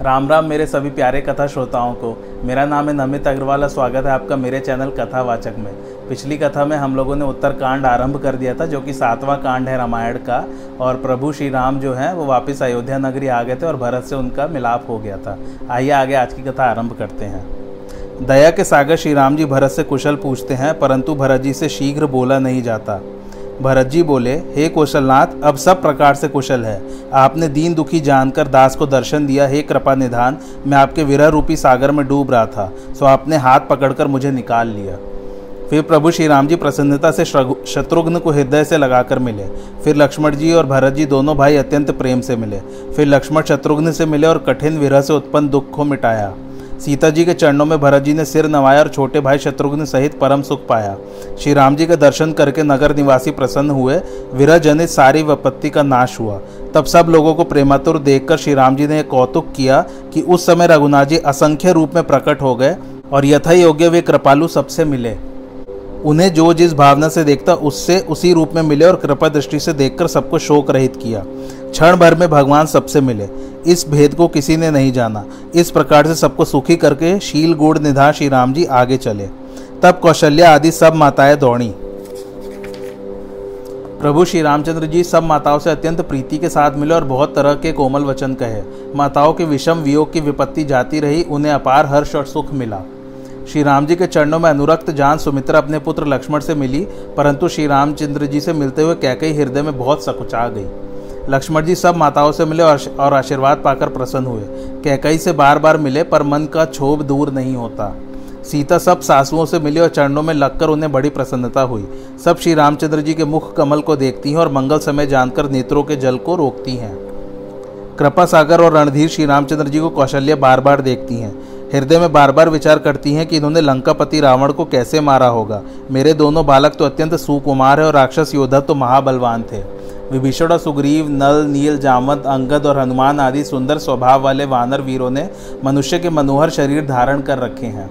राम राम मेरे सभी प्यारे कथा श्रोताओं को। मेरा नाम है नमित अग्रवाल स्वागत है आपका मेरे चैनल कथावाचक में। पिछली कथा में हम लोगों ने उत्तर कांड आरंभ कर दिया था, जो कि सातवां कांड है रामायण का, और प्रभु श्री राम जो हैं, वो वापस अयोध्या नगरी आ गए थे और भरत से उनका मिलाप हो गया था। आइए आगे आज की कथा आरंभ करते हैं। दया के सागर श्री राम जी भरत से कुशल पूछते हैं, परंतु भरत जी से शीघ्र बोला नहीं जाता। भरत जी बोले, हे कौशलनाथ, अब सब प्रकार से कुशल है। आपने दीन दुखी जानकर दास को दर्शन दिया, हे कृपा निधान, मैं आपके विरह रूपी सागर में डूब रहा था, सो आपने हाथ पकड़कर मुझे निकाल लिया। फिर प्रभु श्री राम जी प्रसन्नता से शत्रुघ्न को हृदय से लगाकर मिले। फिर लक्ष्मण जी और भरत जी दोनों भाई अत्यंत प्रेम से मिले। फिर लक्ष्मण शत्रुघ्न से मिले और कठिन विरह से उत्पन्न दुख को मिटाया। सीता जी के चरणों में भरत जी ने सिर नवाया और छोटे भाई शत्रुघ्न सहित परम सुख पाया। श्री राम जी का दर्शन करके नगर निवासी प्रसन्न हुए। विरह जनित सारी विपत्ति का नाश हुआ। तब सब लोगों को प्रेमातुर देखकर श्री राम जी ने कौतुक किया कि उस समय रघुनाथ जी असंख्य रूप में प्रकट हो गए और यथा योग्य वे कृपालु सबसे मिले। उन्हें जो जिस भावना से देखता, उससे उसी रूप में मिले और कृपा दृष्टि से देखकर सबको शोक रहित किया। क्षण भर में भगवान सबसे मिले। इस भेद को किसी ने नहीं जाना। इस प्रकार से सबको सुखी करके शील गुड़ निधा, श्री राम जी आगे चले। तब कौशल्या आदि सब माताएँ दौड़ी। प्रभु श्री रामचंद्र जी सब माताओं से अत्यंत प्रीति के साथ मिले और बहुत तरह के कोमल वचन कहे। माताओं के विषम वियोग की विपत्ति जाती रही, उन्हें अपार हर्ष और सुख मिला। श्री राम जी के चरणों में अनुरक्त जान सुमित्रा अपने पुत्र लक्ष्मण से मिली, परंतु श्री रामचंद्र जी से मिलते हुए कैकई हृदय में बहुत सकुचा गई। लक्ष्मण जी सब माताओं से मिले और आशीर्वाद पाकर प्रसन्न हुए। कैकई से बार बार मिले, पर मन का क्षोभ दूर नहीं होता। सीता सब सासुओं से मिली और चरणों में लगकर उन्हें बड़ी प्रसन्नता हुई। सब श्री रामचंद्र जी के मुख कमल को देखती हैं और मंगल समय जानकर नेत्रों के जल को रोकती हैं। कृपा सागर और रणधीर श्री रामचंद्र जी को कौशल्य बार बार देखती हैं। हृदय में बार बार विचार करती हैं कि इन्होंने लंकापति रावण को कैसे मारा होगा। मेरे दोनों बालक तो अत्यंत सुकुमार है और राक्षस योद्धा तो महाबलवान थे। विभीषण और सुग्रीव, नल, नील जामत अंगद और हनुमान आदि सुंदर स्वभाव वाले वानर वीरों ने मनुष्य के मनोहर शरीर धारण कर रखे हैं।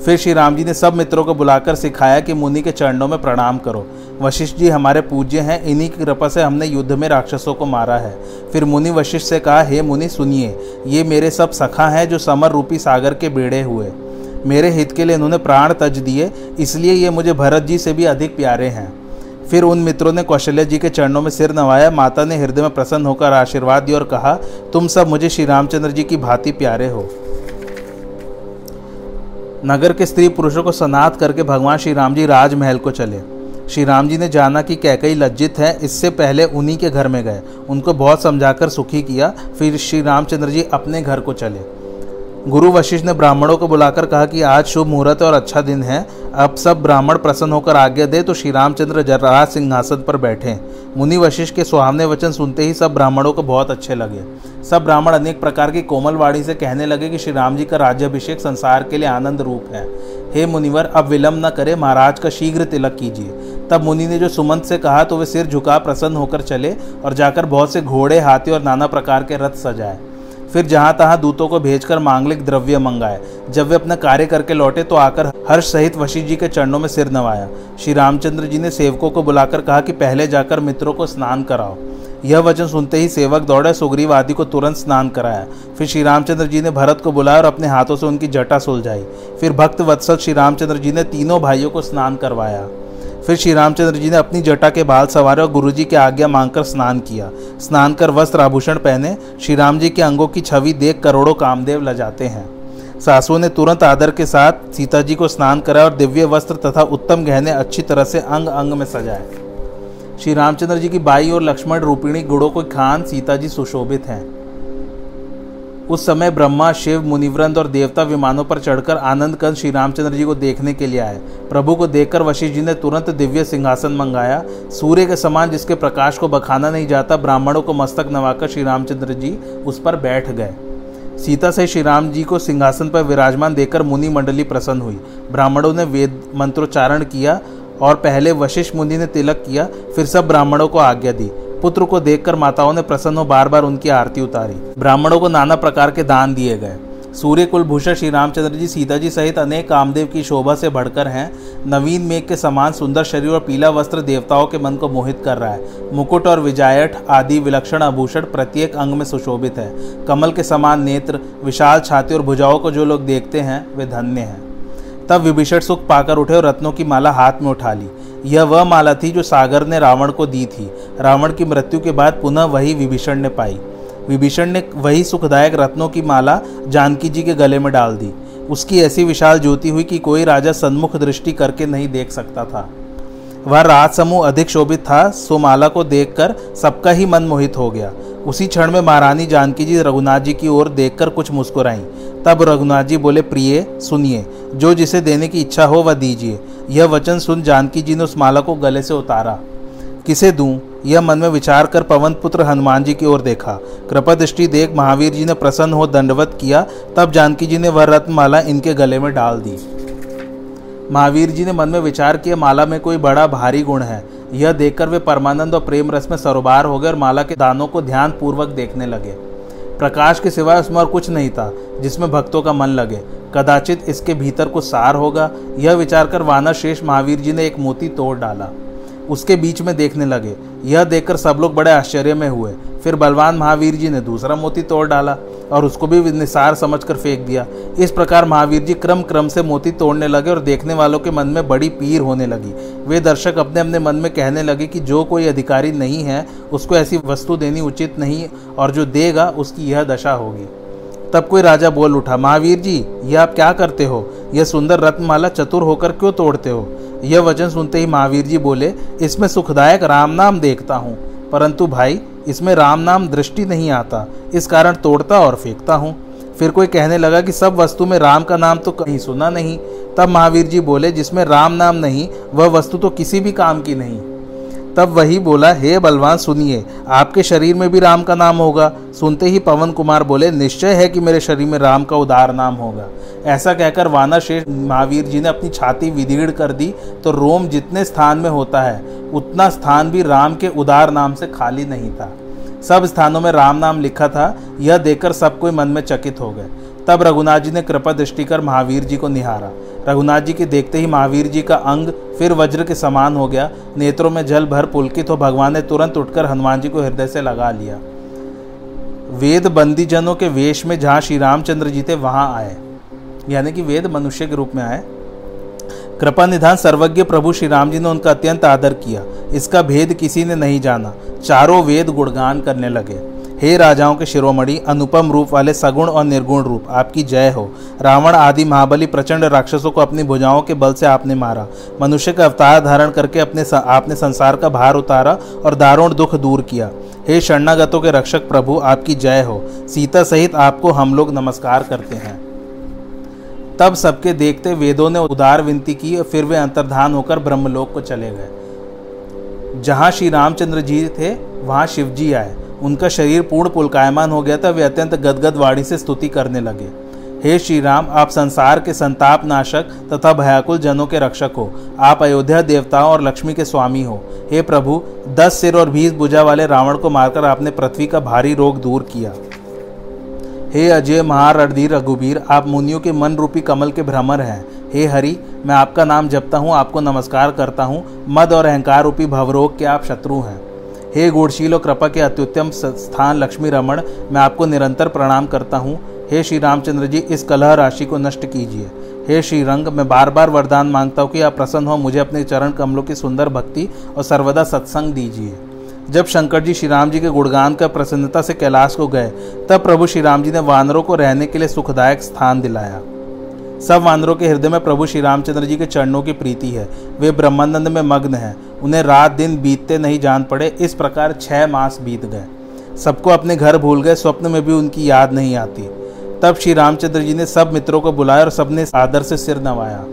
फिर श्री राम जी ने सब मित्रों को बुलाकर सिखाया कि मुनि के चरणों में प्रणाम करो। वशिष्ठ जी, हमारे पूज्य हैं, इन्हीं की कृपा से हमने युद्ध में राक्षसों को मारा है। फिर मुनि वशिष्ठ से कहा, हे मुनि, सुनिए, ये मेरे सब सखा हैं जो समर रूपी सागर के बेड़े हुए। मेरे हित के लिए इन्होंने प्राण तज दिए, इसलिए ये मुझे भरत जी से भी अधिक प्यारे हैं। फिर उन मित्रों ने कौशल्य जी के चरणों में सिर नवाया माता ने हृदय में प्रसन्न होकर आशीर्वाद दिया और कहा, तुम सब मुझे श्री रामचंद्र जी की भांति प्यारे हो। नगर के स्त्री पुरुषों को सनात करके भगवान श्री राम जी राजमहल को चले। श्री राम जी ने जाना कि कैकई लज्जित है, इससे पहले उन्हीं के घर में गए। उनको बहुत समझाकर सुखी किया, फिर श्री रामचंद्र जी अपने घर को चले। गुरु वशिष्ठ ने ब्राह्मणों को बुलाकर कहा कि आज शुभ मुहूर्त और अच्छा दिन है। अब सब ब्राह्मण प्रसन्न होकर आज्ञा दे तो श्री रामचंद्र जराज सिंहासन पर बैठे। मुनि वशिष्ठ के सुहावने वचन सुनते ही सब ब्राह्मणों को बहुत अच्छे लगे। सब ब्राह्मण अनेक प्रकार की कोमल वाणी से कहने लगे कि श्री राम जी का राज्यभिषेक संसार के लिए आनंद रूप है। हे मुनिवर, अब विलंब न करे, महाराज का शीघ्र तिलक कीजिए। तब मुनि ने जो सुमंत से कहा तो वे सिर झुका प्रसन्न होकर चले और जाकर बहुत से घोड़े, हाथी और नाना प्रकार के रथ सजाए। फिर जहाँ तहां दूतों को भेजकर मांगलिक द्रव्य मंगाए। जब वे अपना कार्य करके लौटे तो आकर हर्ष सहित वशिष्ठ जी के चरणों में सिर नवाया। श्री रामचंद्र जी ने सेवकों को बुलाकर कहा कि पहले जाकर मित्रों को स्नान कराओ। यह वचन सुनते ही सेवक दौड़े, सुग्रीव आदि को तुरंत स्नान कराया। फिर श्री रामचंद्र जी ने भरत को बुलाया और अपने हाथों से उनकी जटा सुलझाई फिर भक्त वत्सल श्री रामचंद्र जी ने तीनों भाइयों को स्नान करवाया। फिर श्री रामचंद्र जी ने अपनी जटा के बाल सवारे और गुरु जी की आज्ञा मांगकर स्नान किया। स्नान कर वस्त्र आभूषण पहने, श्री राम जी के अंगों की छवि देख करोड़ों कामदेव लजाते हैं। सासुओं ने तुरंत आदर के साथ सीता जी को स्नान कराया और दिव्य वस्त्र तथा उत्तम गहने अच्छी तरह से अंग अंग में सजाए। श्री रामचंद्र जी की बाई और लक्ष्मण रूपिणी गुड़ों को खान सीता जी सुशोभित हैं। उस समय ब्रह्मा, शिव, मुनिवृंद और देवता विमानों पर चढ़कर आनंद कंद श्री रामचंद्र जी को देखने के लिए आए। प्रभु को देखकर वशिष्ठ जी ने तुरंत दिव्य सिंहासन मंगाया। सूर्य के समान जिसके प्रकाश को बखाना नहीं जाता, ब्राह्मणों को मस्तक नवाकर श्री रामचंद्र जी उस पर बैठ गए। सीता से श्री राम जी को सिंहासन पर विराजमान देखकर मुनि मंडली प्रसन्न हुई। ब्राह्मणों ने वेद मंत्रोच्चारण किया और पहले वशिष्ठ मुनि ने तिलक किया, फिर सब ब्राह्मणों को आज्ञा दी। पुत्र को देखकर माताओं ने प्रसन्न हो बार बार उनकी आरती उतारी। ब्राह्मणों को नाना प्रकार के दान दिए गए। सूर्य कुलभूषण श्री रामचंद्र जी सीता जी सहित अनेक कामदेव की शोभा से बढ़कर हैं। नवीन मेघ के समान सुंदर शरीर और पीला वस्त्र देवताओं के मन को मोहित कर रहा है। मुकुट और विजायठ आदि विलक्षण आभूषण प्रत्येक अंग में सुशोभित है। कमल के समान नेत्र, विशाल छाती और भुजाओं को जो लोग देखते हैं, वे धन्य हैं। तब विभीषण सुख पाकर उठे और रत्नों की माला हाथ में उठा ली। यह वह माला थी जो सागर ने रावण को दी थी। रावण की मृत्यु के बाद पुनः वही विभीषण ने पाई। विभीषण ने वही सुखदायक रत्नों की माला जानकी जी के गले में डाल दी। उसकी ऐसी विशाल ज्योति हुई कि कोई राजा सन्मुख दृष्टि करके नहीं देख सकता था। वह राज समूह अधिक शोभित था, सो माला को देखकर सबका ही मन मोहित हो गया। उसी क्षण में महारानी जानकी जी रघुनाथ जी की ओर देखकर कुछ मुस्कुराई। तब रघुनाथ जी बोले, प्रिय, सुनिए, जो जिसे देने की इच्छा हो वह दीजिए। यह वचन सुन जानकी जी ने उस माला को गले से उतारा। किसे दूँ? यह मन में विचार कर पवन पुत्र हनुमान जी की ओर देखा। कृपा दृष्टि देख महावीर जी ने प्रसन्न हो दंडवत किया, तब जानकी जी ने वह रत्न माला इनके गले में डाल दी। महावीर जी ने मन में विचार किया, माला में कोई बड़ा भारी गुण है। यह देखकर वे परमानंद और प्रेम रस में सरोबार हो गए और माला के दानों को ध्यान पूर्वक देखने लगे। प्रकाश के सिवाय उसमें और कुछ नहीं था, जिसमें भक्तों का मन लगे। कदाचित इसके भीतर कुछ सार होगा। यह विचार कर वानर शेष महावीर जी ने एक मोती तोड़ डाला। उसके बीच में देखने लगे। यह देखकर सब लोग बड़े आश्चर्य में हुए। फिर बलवान महावीर जी ने दूसरा मोती तोड़ डाला और उसको भी निसार समझकर फेंक दिया। इस प्रकार महावीर जी क्रम क्रम से मोती तोड़ने लगे और देखने वालों के मन में बड़ी पीर होने लगी। वे दर्शक अपने अपने मन में कहने लगे कि जो कोई अधिकारी नहीं है, उसको ऐसी वस्तु देनी उचित नहीं और जो देगा, उसकी यह दशा होगी। तब कोई राजा बोल उठा, महावीर जी यह आप क्या करते हो? यह सुंदर रत्नमाला चतुर होकर क्यों तोड़ते हो? यह वचन सुनते ही महावीर जी बोले, इसमें सुखदायक राम नाम देखता हूँ, परंतु भाई, इसमें राम नाम दृष्टि नहीं आता, इस कारण तोड़ता और फेंकता हूँ। फिर कोई कहने लगा कि सब वस्तु में राम का नाम तो कहीं सुना नहीं। तब महावीर जी बोले, जिसमें राम नाम नहीं, वह वस्तु तो किसी भी काम की नहीं। तब वही बोला, हे बलवान, सुनिए, आपके शरीर में भी राम का नाम होगा। सुनते ही पवन कुमार बोले, निश्चय है कि मेरे शरीर में राम का उदार नाम होगा। ऐसा कहकर वानर शेष महावीर जी ने अपनी छाती विदीर्ण कर दी तो रोम जितने स्थान में होता है, उतना स्थान भी राम के उदार नाम से खाली नहीं था। सब स्थानों में राम नाम लिखा था, यह देखकर सब कोई मन में चकित हो गए। तब रघुनाथ जी ने कृपा दृष्टि कर महावीर जी को निहारा। रघुनाथ जी के देखते ही महावीर जी का अंग फिर वज्र के समान हो गया। नेत्रों में जल भर पुलकित हो, भगवान ने तुरंत उठकर हनुमान जी को हृदय से लगा लिया। वेद बंदी जनों के वेश में जहाँ श्री रामचंद्र जी थे, वहाँ आए। यानी कि वेद मनुष्य के रूप में आए। कृपा निधान सर्वज्ञ प्रभु श्री राम जी ने उनका अत्यंत आदर किया। इसका भेद किसी ने नहीं जाना। चारों वेद गुणगान करने लगे। हे राजाओं के शिरोमणि, अनुपम रूप वाले सगुण और निर्गुण रूप, आपकी जय हो। रावण आदि महाबली प्रचंड राक्षसों को अपनी भुजाओं के बल से आपने मारा। मनुष्य का अवतार धारण करके अपने आपने संसार का भार उतारा और दारुण दुख दूर किया। हे शरणागतों के रक्षक प्रभु, आपकी जय हो। सीता सहित आपको हम लोग नमस्कार करते हैं। तब सबके देखते वेदों ने उदार विनती की और फिर वे अंतर्धान होकर ब्रह्मलोक को चले गए। जहाँ श्री रामचंद्र जी थे, वहाँ शिव जी आए। उनका शरीर पूर्ण पुलकायमान हो गया था, वे अत्यंत गदगद वाणी से स्तुति करने लगे। हे श्री राम आप संसार के संताप नाशक तथा भयाकुल जनों के रक्षक हो। आप अयोध्या देवताओं और लक्ष्मी के स्वामी हो। हे प्रभु, दस सिर और बीस भुजा वाले रावण को मारकर आपने पृथ्वी का भारी रोग दूर किया। हे अजय महारणधीर रघुबीर, आप मुनियों के मन रूपी कमल के भ्रमर हैं। हे हरि, मैं आपका नाम जपता हूँ, आपको नमस्कार करता हूँ। मद और अहंकार रूपी भवरोग के आप शत्रु हैं। हे गुणशील और कृपा के अत्युत्तम स्थान लक्ष्मी रमण, मैं आपको निरंतर प्रणाम करता हूँ। हे श्री रामचंद्र जी, इस कलह राशि को नष्ट कीजिए। हे श्री रंग, मैं बार बार वरदान माँगता हूँ कि आप प्रसन्न हो, मुझे अपने चरण कमलों की सुंदर भक्ति और सर्वदा सत्संग दीजिए। जब शंकर जी श्री राम जी के गुणगान कर प्रसन्नता से कैलाश को गए, तब प्रभु श्री राम जी ने वानरों को रहने के लिए सुखदायक स्थान दिलाया। सब वानरों के हृदय में प्रभु श्री रामचंद्र जी के चरणों की प्रीति है। वे ब्रह्मानंद में मग्न हैं। उन्हें रात दिन बीतते नहीं जान पड़े। इस प्रकार छह मास बीत गए। सबको अपने घर भूल गए। स्वप्न में भी उनकी याद नहीं आती। तब श्री रामचंद्र जी ने सब मित्रों को बुलाया और सबने आदर से सिर नवाया।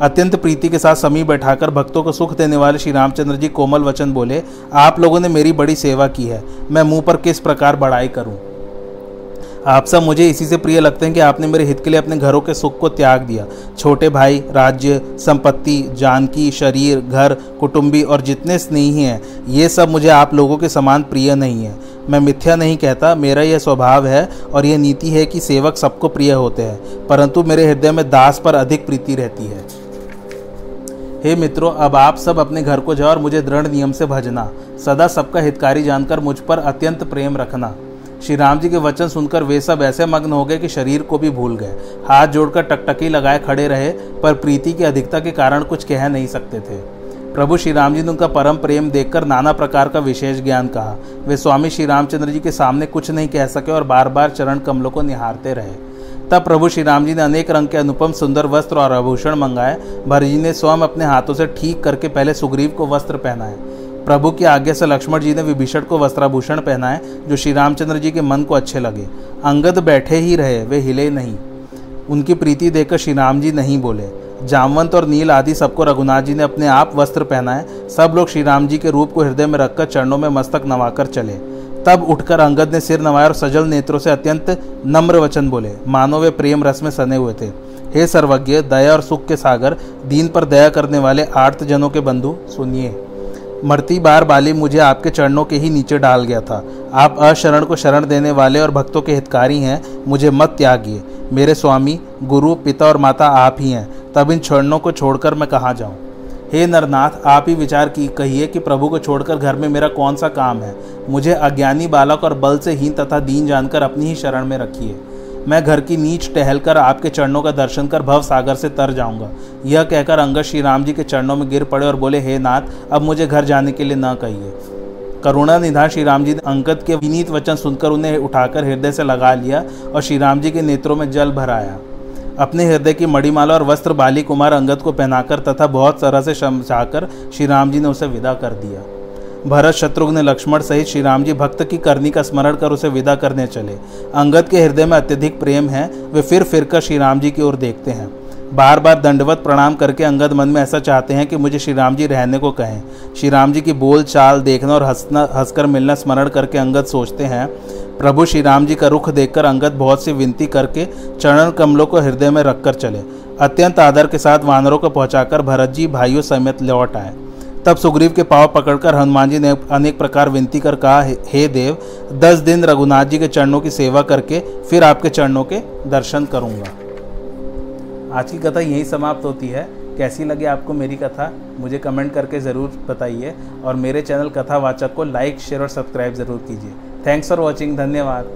अत्यंत प्रीति के साथ समी बैठाकर भक्तों को सुख देने वाले श्री रामचंद्र जी कोमल वचन बोले, आप लोगों ने मेरी बड़ी सेवा की है। मैं मुँह पर किस प्रकार बड़ाई करूँ? आप सब मुझे इसी से प्रिय लगते हैं कि आपने मेरे हित के लिए अपने घरों के सुख को त्याग दिया। छोटे भाई, राज्य, संपत्ति, जानकी, शरीर, घर, कुटुंबी और जितने स्नेही हैं, ये सब मुझे आप लोगों के समान प्रिय नहीं है। मैं मिथ्या नहीं कहता, मेरा यह स्वभाव है और यह नीति है कि सेवक सबको प्रिय होते हैं, परंतु मेरे हृदय में दास पर अधिक प्रीति रहती है। हे मित्रों, अब आप सब अपने घर को जाओ और मुझे दृढ़ नियम से भजना। सदा सबका हितकारी जानकर मुझ पर अत्यंत प्रेम रखना। श्री राम जी के वचन सुनकर वे सब ऐसे मग्न हो गए कि शरीर को भी भूल गए। हाथ जोड़कर टकटकी लगाए खड़े रहे, पर प्रीति की अधिकता के कारण कुछ कह नहीं सकते थे। प्रभु श्री राम जी ने उनका परम प्रेम देखकर नाना प्रकार का विशेष ज्ञान कहा। वे स्वामी श्री रामचंद्र जी के सामने कुछ नहीं कह सके और बार बार चरण कमलों को निहारते रहे। तब प्रभु श्री राम जी ने अनेक रंग के अनुपम सुंदर वस्त्र और आभूषण मंगाए। भरजी ने स्वयं अपने हाथों से ठीक करके पहले सुग्रीव को वस्त्र पहनाए। प्रभु की आज्ञा से लक्ष्मण जी ने विभीषण को वस्त्राभूषण पहनाए, जो श्री रामचंद्र जी के मन को अच्छे लगे। अंगद बैठे ही रहे, वे हिले नहीं। उनकी प्रीति देखकर श्री राम जी नहीं बोले। जामवंत और नील आदि सबको रघुनाथ जी ने अपने आप वस्त्र पहनाए। सब लोग श्री राम जी के रूप को हृदय में रखकर चरणों में मस्तक नवाकर चले। तब उठकर अंगद ने सिर नवाया और सजल नेत्रों से अत्यंत नम्र वचन बोले। मानो वे प्रेम रस में सने हुए थे। हे सर्वज्ञ, दया और सुख के सागर, दीन पर दया करने वाले आर्त जनों के बंधु, सुनिए। मरती बार बाली मुझे आपके चरणों के ही नीचे डाल गया था। आप अशरण को शरण देने वाले और भक्तों के हितकारी हैं, मुझे मत त्यागिए। मेरे स्वामी, गुरु, पिता और माता आप ही हैं। तब इन चरणों को छोड़कर मैं कहाँ जाऊँ? हे नरनाथ, आप ही विचार की, कहिए कि प्रभु को छोड़कर घर में मेरा कौन सा काम है? मुझे अज्ञानी बालक और बल से हीन तथा दीन जानकर अपनी ही शरण में रखिए। मैं घर की नीच टहलकर आपके चरणों का दर्शन कर भव सागर से तर जाऊँगा। यह कहकर अंगद श्री राम जी के चरणों में गिर पड़े और बोले, हे नाथ, अब मुझे घर जाने के लिए न कहिए। करुणा निधान श्री राम जी ने अंगद के विनीत वचन सुनकर उन्हें उठाकर हृदय से लगा लिया और श्री राम जी के नेत्रों में जल भराया। अपने हृदय की मणिमाला और वस्त्र बाली कुमार अंगद को पहनाकर तथा बहुत तरह से समझाकर श्री राम जी ने उसे विदा कर दिया। भरत शत्रुघ्न लक्ष्मण सहित श्री राम जी भक्त की करनी का स्मरण कर उसे विदा करने चले। अंगद के हृदय में अत्यधिक प्रेम है, वे फिर फिर कर श्री राम जी की ओर देखते हैं। बार बार दंडवत प्रणाम करके अंगद मन में ऐसा चाहते हैं कि मुझे श्री राम जी रहने को कहें। श्री राम जी की बोल चाल देखना और हंसना, हंसकर मिलना स्मरण करके अंगद सोचते हैं, प्रभु, श्री राम जी का रुख देखकर अंगद बहुत सी विनती करके चरण कमलों को हृदय में रखकर चले। अत्यंत आदर के साथ वानरों को पहुंचाकर भरत जी, भाइयों समेत लौट आए। तब सुग्रीव के पाव पकड़कर हनुमान जी ने अनेक प्रकार विनती कर कहा, हे देव, दस दिन रघुनाथ जी के चरणों की सेवा करके फिर आपके चरणों के दर्शन करूँगा। आज की कथा यही समाप्त होती है। कैसी लगी आपको मेरी कथा, मुझे कमेंट करके ज़रूर बताइए और मेरे चैनल कथावाचक को लाइक, शेयर और सब्सक्राइब ज़रूर कीजिए। थैंक्स फॉर वॉचिंग, धन्यवाद।